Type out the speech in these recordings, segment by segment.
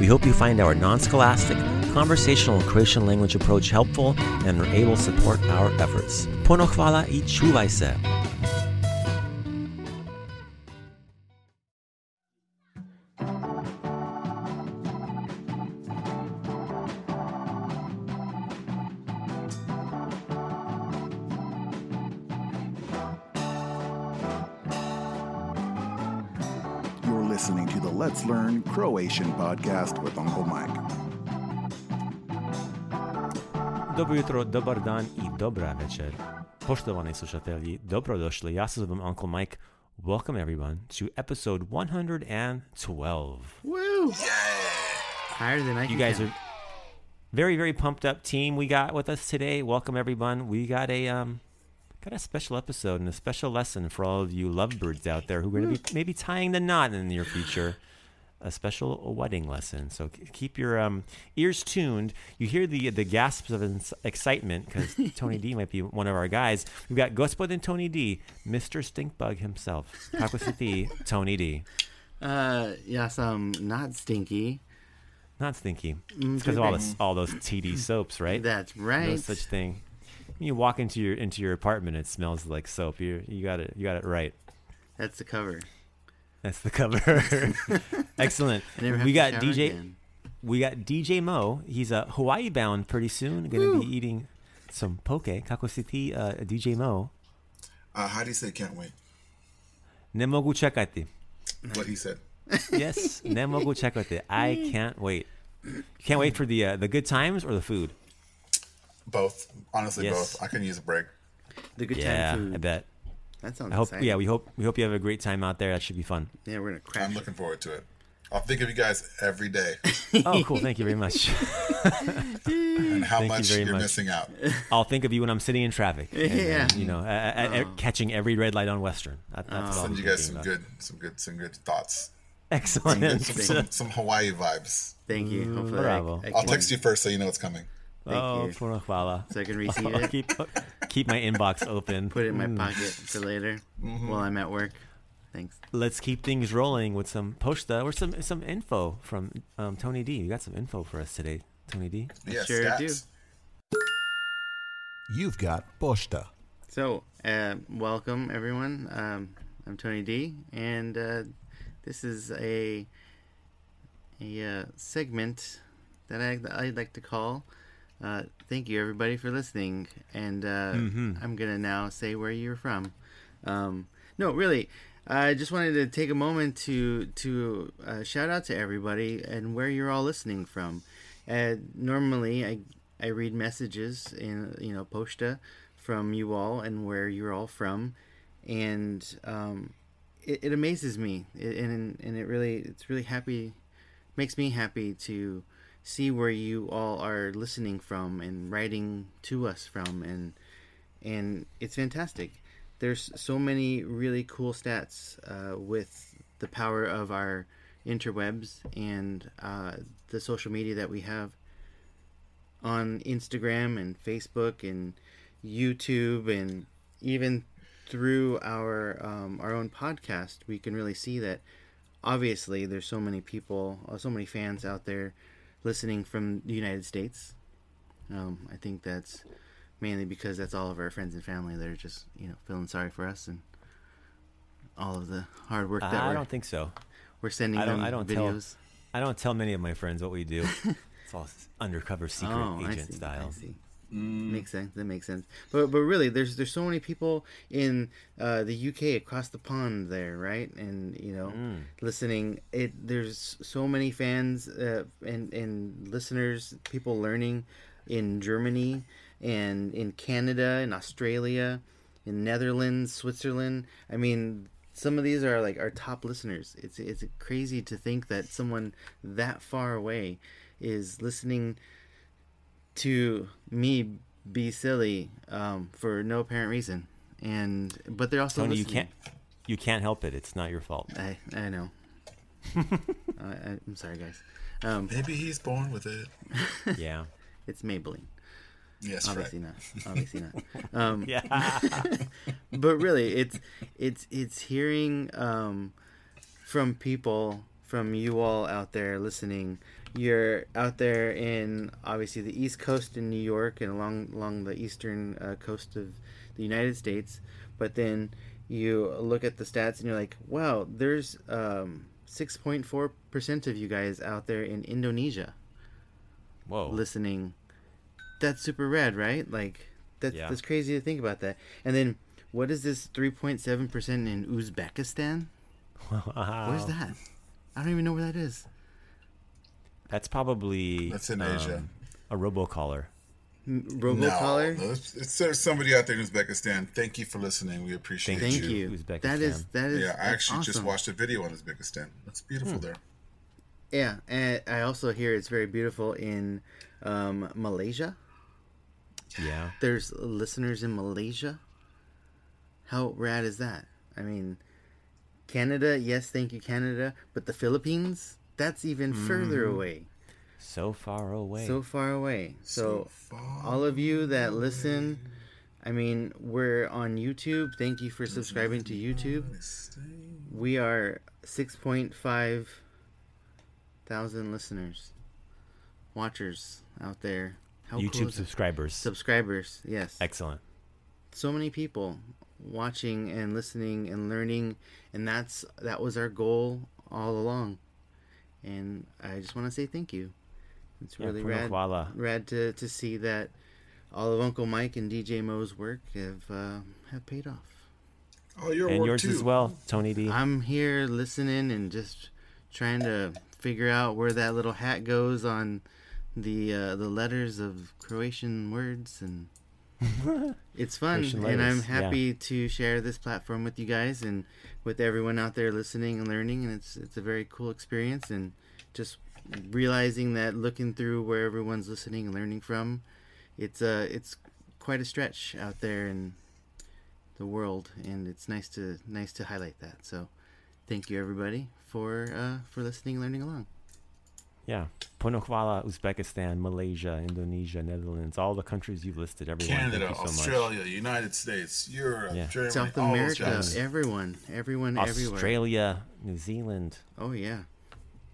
We hope you find our non scholastic, conversational Croatian language approach helpful and are able to support our efforts. Puno hvala i čuvaj se. Listening to the Let's Learn Croatian podcast with Uncle Mike. Dobro jutro, dobar dan i dobra večer. Poštovani slušatelji, dobrodošli. Ja se zovem Uncle Mike. Welcome everyone to episode 112. Woo! Higher than I You guys count. are very very pumped up team we got with us today. Welcome everyone. We got a um got a special episode and a special lesson for all of you lovebirds out there who are going to be maybe tying the knot in the near future. A special wedding lesson. So keep your um, ears tuned. You hear the the gasps of ins- excitement because Tony D might be one of our guys. We've got Gospodin Tony D, Mr. Stinkbug himself. Kako si ti, Tony D? Uh, yes, um, not stinky. Not stinky. It's because of all this, all those TeeDee's soaps, right? That's right. no such thing. When you walk into your into your apartment, it smells like soap. You you got it you got it right. That's the cover. That's the cover. Excellent. I never have We got DJ. again. We got DJ Moe. He's uh, Hawaii bound pretty soon. Going to be eating some poke. Kakositi uh, DJ Moe. Uh, how do you say can't wait? Ne mogu čekati. What he said. Yes, ne mogu čekati. I can't wait. Can't wait for the uh, the good times or the food. Both. Honestly, Yes. both. I can use a break. The good Yeah, time food. I bet. That sounds I hope. exciting. Yeah, we hope. We hope you have a great time out there. That should be fun. Yeah, we're gonna crash. I'm it. looking forward to it. I'll think of you guys every day Oh, cool. Thank you very much. and how Thank you much very you're much. missing out. I'll think of you when I'm sitting in traffic. and, Yeah. uh, you know, uh, uh, uh, catching every red light on Western. That, that's what I'll Send you guys some about. good, some good, some good thoughts. Excellent. Some, some, some Hawaii vibes. Thank you. Hopefully, bravo. I, I I'll text you first so you know it's coming. Thank oh, you. puno hvala. so I can receive I'll it. keep keep my inbox open. Put it in my Mm. pocket for later while I'm at work. Thanks. Let's keep things rolling with some posta or some some info from um, Tony D. You got some info for us today, Tony D. Yes, sure do. You've got Posta. So, uh, welcome everyone. Um, I'm Tony D, and uh, this is a a uh, segment that I I'd like to call. Uh, thank you everybody for listening, and uh, I'm gonna now say where you're from. Um, no, really, I just wanted to take a moment to to uh, shout out to everybody and where you're all listening from. Uh, normally, I I read messages in you know posta from you all and where you're all from, and um, it, it amazes me, it, and and it really it's really happy, makes me happy to see where you all are listening from and writing to us from, and and it's fantastic. There's so many really cool stats uh, with the power of our interwebs and uh, the social media that we have on Instagram and Facebook and YouTube and even through our um, our own podcast, we can really see that obviously there's so many people, uh, so many fans out there listening from the United States. Um, I think that's mainly because that's all of our friends and family that are just you know feeling sorry for us and all of the hard work that I we're, don't think so. we're sending I don't. them I don't tell. videos. I don't tell many of my friends what we do. it's all undercover secret Oh, I agent see, style. I see. Makes sense. That makes sense. But but really, there's there's so many people in uh, the UK across the pond there, right? And you know, Mm. listening. It there's so many fans uh, and and listeners, people learning in Germany and in Canada, in Australia, in Netherlands, Switzerland. I mean. Some of these are like our top listeners. It's it's crazy to think that someone that far away is listening to me be silly um, for no apparent reason, and but they're also Tony, you can't. You can't help it. It's not your fault. I I know. I, I, I'm sorry, guys. Um, Maybe he's born with it. Yeah. it's Maybelline. Yes, right. Obviously not. Obviously not. Um, Yeah. but really, it's it's it's hearing um, from people, from you all out there listening. You're out there in obviously the East Coast in New York and along along the eastern uh, coast of the United States, but then you look at the stats and you're like, wow, there's um, 6.4 percent of you guys out there in Indonesia Whoa. listening. That's super rad, right? Like that's Yeah. that's crazy to think about that. And then what is this 3.7 percent in Uzbekistan? Wow. Where's that? I don't even know where that is. That's probably That's in um, Asia. a robocaller. Robocaller. no, it's, it's, there's somebody out there in Uzbekistan. Thank you for listening. We appreciate Thank Thank you. you. Uzbekistan. That is that is. Yeah, I that's actually just watched a video on Uzbekistan. It's beautiful there. Yeah, and I also hear it's very beautiful in um, Malaysia. Yeah. There's listeners in Malaysia. How rad is that? I mean, Canada, yes, thank you, Canada, but the Philippines, that's even further Mm-hmm. away. So far away. so far away. So, far all of you that listen, I mean, we're on YouTube. Thank you for subscribing to YouTube. We are 6.5 thousand listeners, watchers out there. How YouTube is that? subscribers. subscribers. Yes, Excellent. so many people watching and listening and learning, and that's that was our goal all along. And I just want to say thank you. It's Yeah, really Puno rad, koala. rad to, to see that all of Uncle Mike and DJ Moe's work have uh, have paid off. Oh, your And yours too. as well, Tony D. I'm here listening and just trying to figure out where that little hat goes on the uh, the letters of Croatian words and it's fun and I'm letters, yeah. happy to share this platform with you guys and with everyone out there listening and learning and it's it's a very cool experience and just realizing that looking through where everyone's listening and learning from it's uh it's quite a stretch out there in the world and it's nice to nice to highlight that so thank you everybody for uh for listening and learning along Yeah. Puno koala, Uzbekistan, Malaysia, Indonesia, Netherlands, all the countries you've listed, everyone. Canada, thank you so Australia, United States, Europe, Yeah. Germany, south america guys. everyone everyone much. everywhere Australia, New Zealand. oh yeah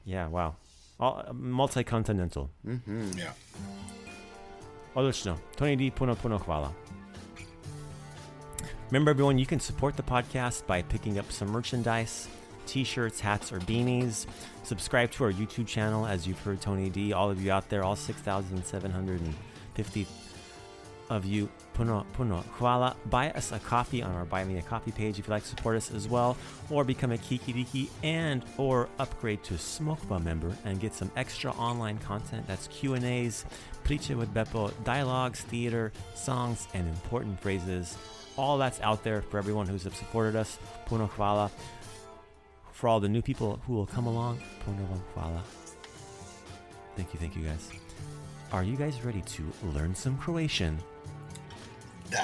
Yeah, wow. All, uh, multi-continental. Yeah. Odlično. Tony D. Puno Puno Hvala. Remember, everyone, you can support the podcast by picking up some merchandise, t-shirts, hats, or beanies. Subscribe to our YouTube channel, as you've heard Tony D. All of you out there, all 6,750 of you, Puno, puno, hvala. Buy us a coffee on our Buy Me a Coffee page if you'd like to support us as well, or become a Kikiriki and or upgrade to Smokeba member and get some extra online content. That's Q&As, Priče with Beppo, dialogues, theater, songs, and important phrases. All that's out there for everyone who's supported us. Puno hvala. For all the new people who will come along, hvala. Thank you, thank you guys. Are you guys ready to learn some Croatian? Da.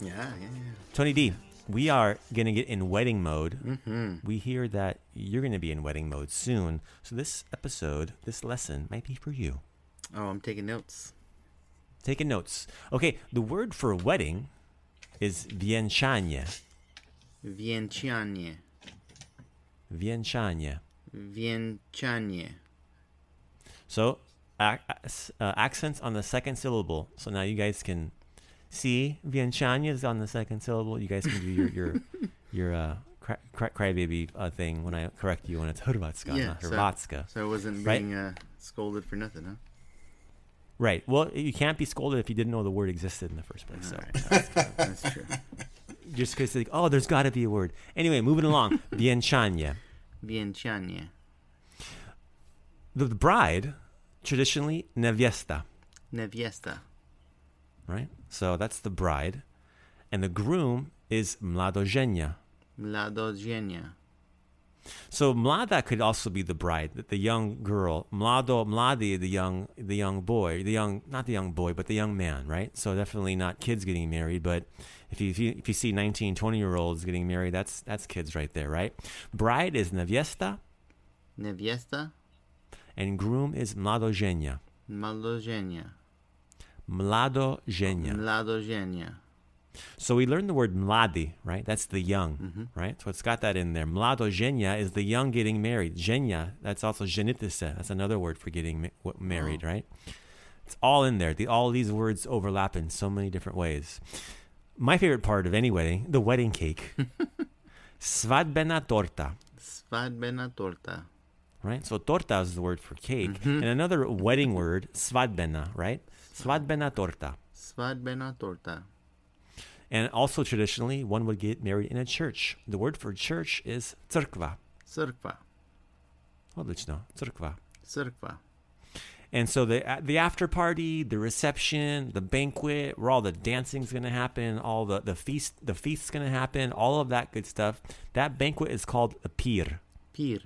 Yeah, yeah, yeah. Tony D, we are going to get in wedding mode. Mm-hmm. We hear that you're going to be in wedding mode soon. So, this episode, this lesson might be for you. Oh, I'm taking notes. Taking notes. Okay, the word for wedding is vienchanie. Vienchanie. Vienchanie. Vienchanie. So, ac- uh, accents on the second syllable. So now you guys can see vienchanie is on the second syllable. You guys can do your your your uh, cry, cry, crybaby uh, thing when I correct you when it's Hrvatska, Yeah, not so- Hrvatska. So I wasn't Right. being uh, scolded for nothing, huh? Right. Well, you can't be scolded if you didn't know the word existed in the first place. So Alright, That's true. just because like, oh, there's got to be a word. Anyway, moving along. Vienchanie. Vienchanie. The, the bride, traditionally neviesta, Neviesta. right? So that's the bride, and the groom is mladoženja. Mladoženja. So mlada could also be the bride, the- the young girl. Mlado, mladi, the young, the young boy, the young, not the young boy, but the young man, right? So definitely not kids getting married, but if you, if you, if you see 19, 20 year olds getting married, that's, that's kids right there, right? Bride is neviesta Neviesta. and groom is mladoženja. Mladoženja. Mladoženja. Mladoženja. So we learned the word mladi, right? That's the young, mm-hmm. right? So it's got that in there. Mladoženja is the young getting married. Ženja, that's also ženitise. That's another word for getting married, oh. right? It's all in there. The, all these words overlap in so many different ways. My favorite part of any wedding, the wedding cake. Svadbena torta, Svadbena torta. right? So torta is the word for cake. Mm-hmm. And another wedding word, svadbena, right? Svadbena torta. Svadbena torta. And also traditionally, one would get married in a church. The word for church is crkva. Crkva. Odlično, crkva. Crkva. And so the the after party, the reception, the banquet, where all the dancing's going to happen, all the the feast the feast's going to happen, all of that good stuff. That banquet is called a pir, Pir.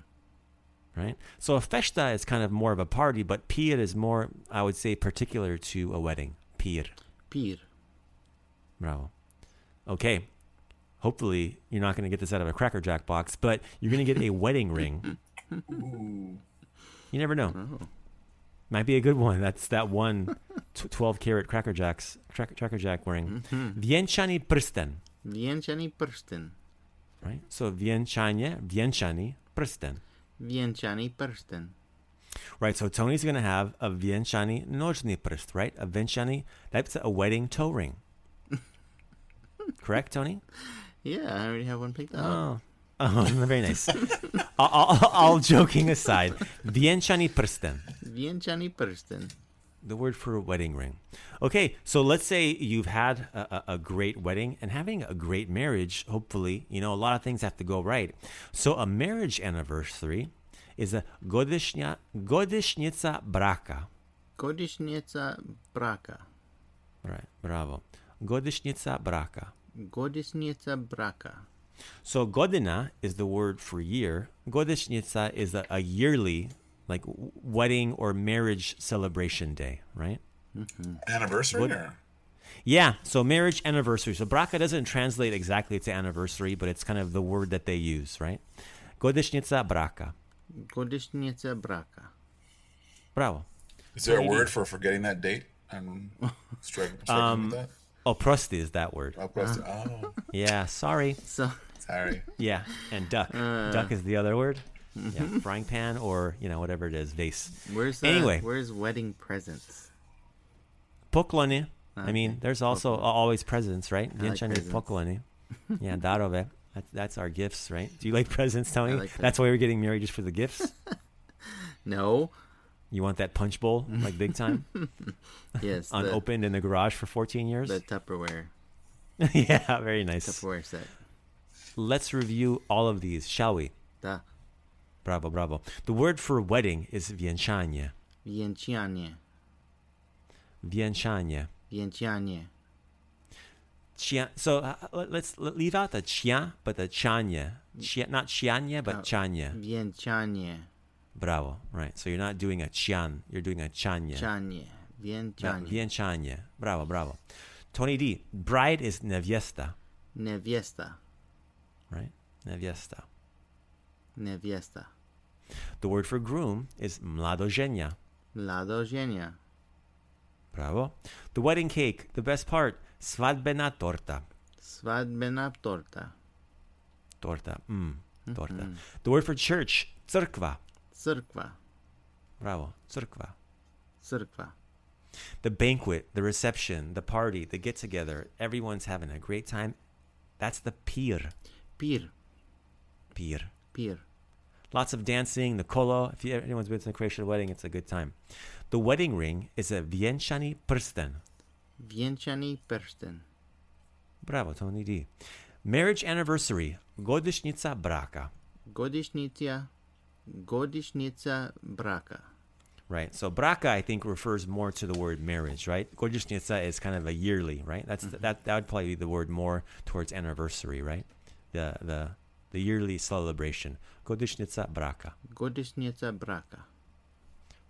right? So a festa is kind of more of a party, but pir is more, I would say, particular to a wedding. Pir. Pir. Bravo. Okay. Hopefully, you're not going to get this out of a Cracker Jack box, but you're going to get a wedding ring. Ooh. You never know. Oh. Might be a good one. That's that one tw- 12 karat Cracker Jacks, Cracker, Cracker Jack ring. Mm-hmm. Vienchani prsten, Vienchani prsten. right? So vienchanie, vienchani prsten. Vienchani prsten. Right, so Tony's going to have a vienchani nožni prst, right? A vienchani, that's a wedding toe ring. Correct, Tony? Yeah, I already have one picked out. Oh, oh very nice. all, all, all joking aside, vienchani prsten, Vienchani prsten. the word for a wedding ring. Okay, so let's say you've had a, a, great wedding and having a great marriage. Hopefully, you know a lot of things have to go right. So a marriage anniversary is a godishnya godishnica braka. Godishnica braka. Right, bravo. Godishnica braka. Godishnica braka. So godina is the word for year. Godishnica is a, a yearly, like wedding or marriage celebration day, right? Anniversary? What- Or? Yeah. So marriage anniversary. So braka doesn't translate exactly to anniversary, but it's kind of the word that they use, right? Godishnica braka. Godishnica braka. Bravo. Is there a word for forgetting that date? I'm struggling, struggling Um, with that. Oprosti is that word. I'll. Oh, Yeah. Sorry. So, sorry. Yeah. And duck. duck is the other word. Yeah. Frying pan or you know whatever it is, vase. where's uh, Anyway. Where's wedding presents? Poklony. I mean, there's also always presents, right? I like presents. poklony. Yeah, darove. That's, that's our gifts, right? Do you like presents, Tony? like That's why we're getting married just for the gifts. No, You want that punch bowl like big time, Yes, the, unopened in the garage for 14 years? the Tupperware yeah, very nice. Tupperware set. Let's review all of these, shall we? Da Bravo, bravo. The word for wedding is vienchanie. Vientianie. Vienchanie. Vientianie. Chia, so uh, let- let's leave out the chia, but the chanya. Chia, not chianya, but Oh. chanya. Vientianie. Bravo. Right. So you're not doing a chian, you're doing a chanya. Chanie. Yeah, Vientianie. vienchanie. Bravo, bravo. Tony D. Bride is neviesta, Neviesta. Right? Neviesta. Neviesta. The word for groom is mladozhenia. Mladozhenia. Bravo. The wedding cake, the best part, svadbena torta. Svadbena torta. Torta. Mm, torta. The word for church, cerkva. Crkva. Bravo. Cerkva. Crkva. The banquet, the reception, the party, the get together, everyone's having a great time. That's the pir. Pir. Pir. Pir. Lots of dancing, the kolo. If you, anyone's been to a Croatian wedding, it's a good time. The wedding ring is a vienchani prsten. Vientiani persten. Bravo, Tony D. Marriage anniversary, godišnica braka. Godišnica. Godišnica braka. Right. So braka, I think, refers more to the word marriage, right? Godišnica is kind of a yearly, right? That's mm-hmm. that that would probably be the word more towards anniversary, right? The the the yearly celebration. Godišnica braka. Godišnica braka.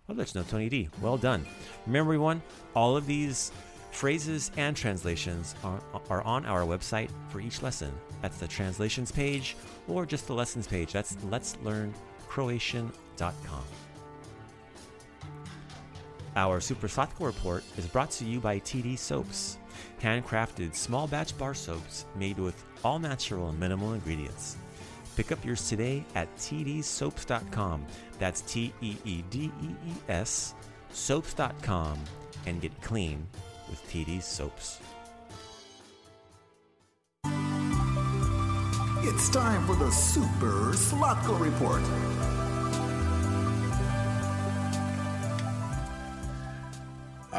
Well, Tony D. Well done. Remember, everyone, all of these phrases and translations are, are on our website for each lesson. That's the translations page or just the lessons page. That's Let's Learn Croatian.com. Our Super Slatko report is brought to you by TeeDee's Soaps, handcrafted small batch bar soaps made with all natural and minimal ingredients. Pick up yours today at teedeessoaps.com. That's T E E D E E S, soaps.com, and get clean with TeeDee's Soaps. It's time for the Super Slatko Report.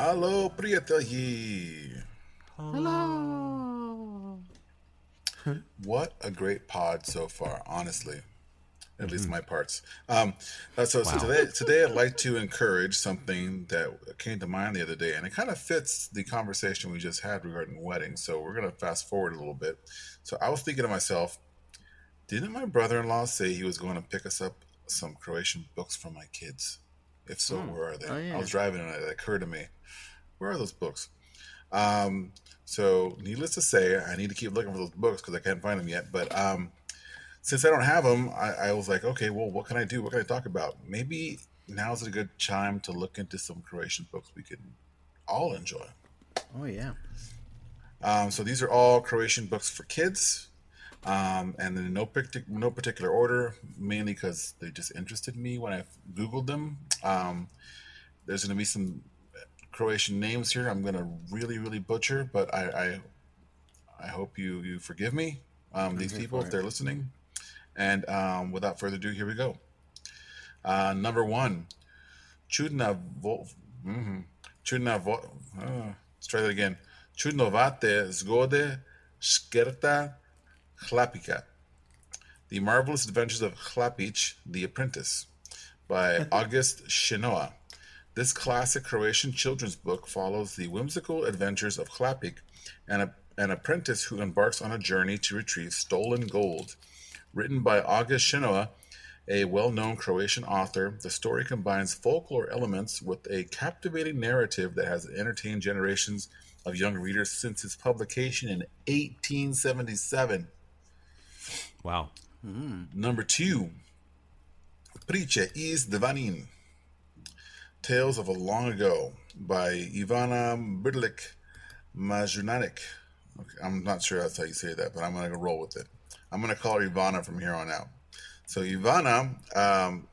Hello, Priyataji. Hello. what a great pod so far, honestly. At mm-hmm. least my parts. Um, uh, so, wow. so today, today I'd like to encourage something that came to mind the other day, and it kind of fits the conversation we just had regarding weddings. So we're going to fast forward a little bit. So I was thinking to myself, didn't my brother-in-law say he was going to pick us up some Croatian books for my kids? If so, where are they? Oh, yeah. I was driving and it occurred to me, where are those books? Um, so, needless to say, I need to keep looking for those books because I can't find them yet. But um, since I don't have them, I, I was like, okay, well, what can I do? What can I talk about? Maybe now's a good time to look into some Croatian books we can all enjoy. Oh yeah. Um, so these are all Croatian books for kids, um, and in no, partic- no particular order, mainly because they just interested me when I googled them. Um, there's going to be some Croatian names here. I'm going to really, really butcher, but I, I, I hope you you forgive me, um, these people, if they're listening. And um, without further ado, here we go. Uh, number one, Chudna Vo- mhm. Chudna Vo- uh, Let's try that again. Čudnovate zgode škerta Chlapika. The Marvelous Adventures of Chlapic, the Apprentice, by August Šenoa. This classic Croatian children's book follows the whimsical adventures of Chlapik, an, an apprentice who embarks on a journey to retrieve stolen gold. Written by August Šenoa, a well known Croatian author, the story combines folklore elements with a captivating narrative that has entertained generations of young readers since its publication in 1877. Wow. Number two, Priče iz Dvanin, Tales of a Long Ago by Ivana Brdlik Majunanik. Okay, I'm not sure that's how you say that, but I'm going to go roll with it. I'm going to call her Ivana from here on out. So Ivana um,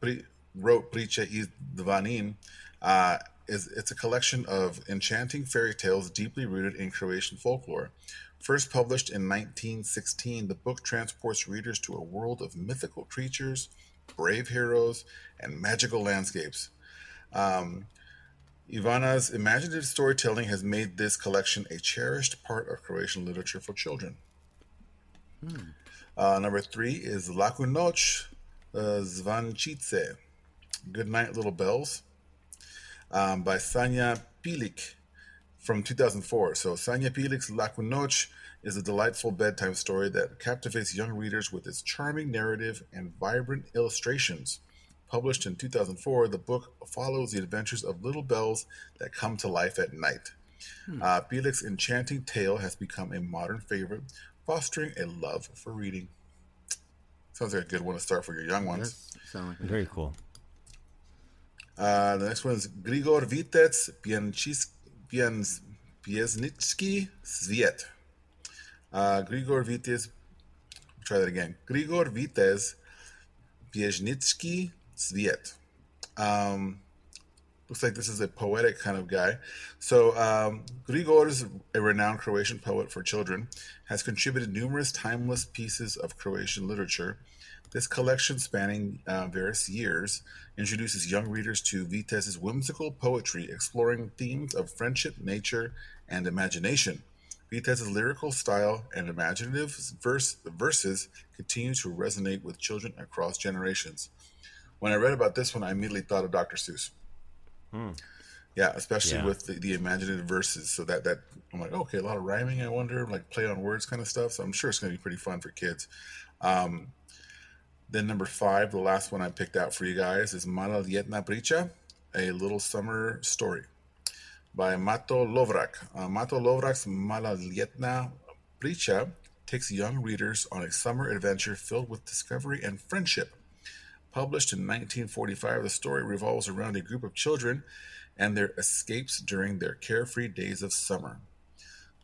pri- wrote Priče iz Dvanin. Uh, is it's a collection of enchanting fairy tales deeply rooted in Croatian folklore. First published in 1916, the book transports readers to a world of mythical creatures, brave heroes, and magical landscapes. Um, Ivana's imaginative storytelling has made this collection a cherished part of Croatian literature for children. Uh, number three is Laku Noć uh, Zvančice, Good Night Little Bells, um, by Sanja Pilik from 2004. So Sanja Pilic's Laku Noć is a delightful bedtime story that captivates young readers with its charming narrative and vibrant illustrations. Published in 2004, the book follows the adventures of little bells that come to life at night. Uh, Pilic's enchanting tale has become a modern favorite, fostering a love for reading. Sounds like a good one to start for your young ones. Does sound like Very cool. Uh, the next one is Grigor Pians- Piesnitsky Sviet. Uh, Grigor Vitez, try that again. Grigor Vitez Piesnitsky Sviet. Um, looks like this is a poetic kind of guy. So, um, Grigor is a renowned Croatian poet for children, has contributed numerous timeless pieces of Croatian literature. This collection, spanning uh, various years, introduces young readers to Vitez's whimsical poetry, exploring themes of friendship, nature, and imagination. Vitez's lyrical style and imaginative verse, verses continue to resonate with children across generations. When I read about this one, I immediately thought of Dr. Seuss. Yeah, especially Yeah. with the, the imaginative verses. So that that I'm like, okay, a lot of rhyming. I wonder, like play on words kind of stuff. So I'm sure it's going to be pretty fun for kids. Um, then number five, the last one I picked out for you guys is Mala Lietna Priča, a little summer story by Mato Lovrak. Uh, Mato Lovrak's Mala Lietna Priča takes young readers on a summer adventure filled with discovery and friendship. Published in 1945, the story revolves around a group of children and their escapes during their carefree days of summer.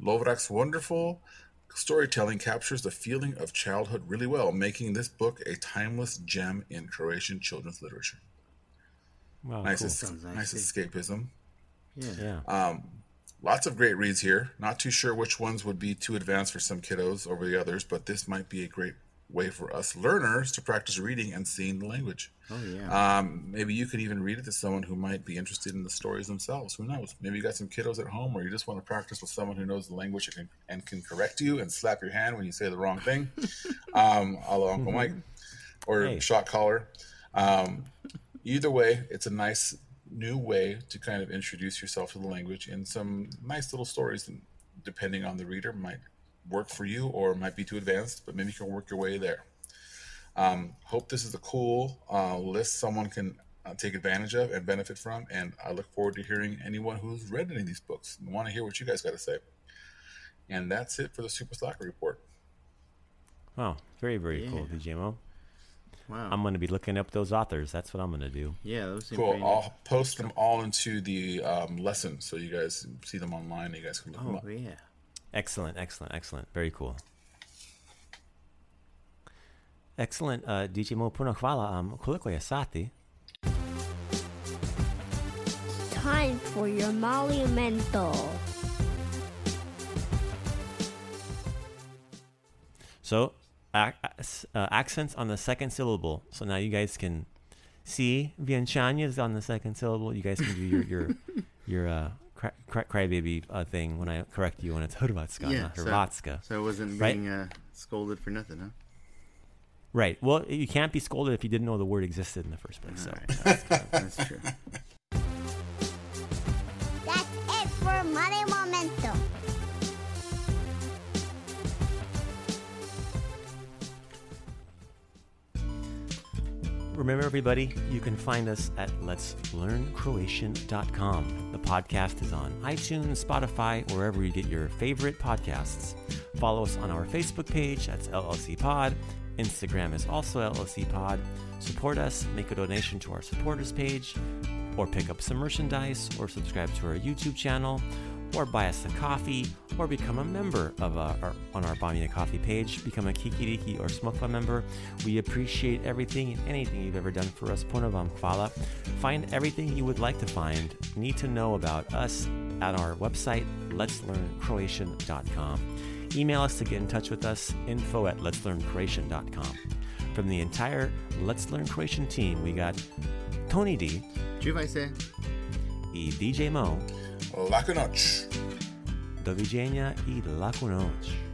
Lovrak's wonderful storytelling captures the feeling of childhood really well, making this book a timeless gem in Croatian children's literature. Wow, Nice, cool. es- nice, nice escapism. Yeah. Yeah. Um, lots of great reads here. Not too sure which ones would be too advanced for some kiddos over the others, but this might be a great way for us learners to practice reading and seeing the language. Oh yeah. Um, maybe you could even read it to someone who might be interested in the stories themselves. Who knows? Maybe you got some kiddos at home, or you just want to practice with someone who knows the language and can, and can correct you and slap your hand when you say the wrong thing, um, Uncle Mike or Hey. shot caller. Um, either way, it's a nice new way to kind of introduce yourself to the language in some nice little stories. And depending on the reader, might work for you or might be too advanced, but maybe you can work your way there. Um, hope this is a cool uh, list someone can uh, take advantage of and benefit from. And I look forward to hearing anyone who's read any of these books and want to hear what you guys got to say. And that's it for the Super Slatko Report. Wow. Very, very cool, Yeah. DJ Moe. wow. I'm going to be looking up those authors. That's what I'm going to do. yeah, those seem Cool. pretty I'll post them all into the um, lesson so you guys see them online. You guys can look them up. Oh yeah. Excellent, excellent, excellent. Very cool. Excellent. Uh, DJ Moe, puno hvala. Um, koliko je sati? Time for your monumental. So, ac- uh, accents on the second syllable. So now you guys can see vienchanya is on the second syllable. You guys can do your your your uh, cry, cry, crybaby uh, thing when I correct you when it's Hrvatska, Yeah, not so- Hrvatska. So I wasn't Right. being uh, scolded for nothing, huh? Right. Well, you can't be scolded if you didn't know the word existed in the first place. So. All right, that's, that's true. Remember, everybody, you can find us at letslearncroatian.com. The podcast is on iTunes, Spotify, wherever you get your favorite podcasts. Follow us on our Facebook page, that's LLC Pod. Instagram is also LLC Pod. Support us, make a donation to our supporters page, or pick up some merchandise, or subscribe to our YouTube channel, or buy us a coffee, or become a member of uh, our, on our Buy Me a Coffee page. Become a Kikiriki or Smokla member. We appreciate everything and anything you've ever done for us. Puno vam hvala. Find everything you would like to find, need to know about us at our website, letslearncroatian.com. Email us to get in touch with us, info at letslearncroatian.com. From the entire Let's Learn Croatian team, we got Tony D, I say. i DJ Moe. Laku noc. Do widzenia i laku noc.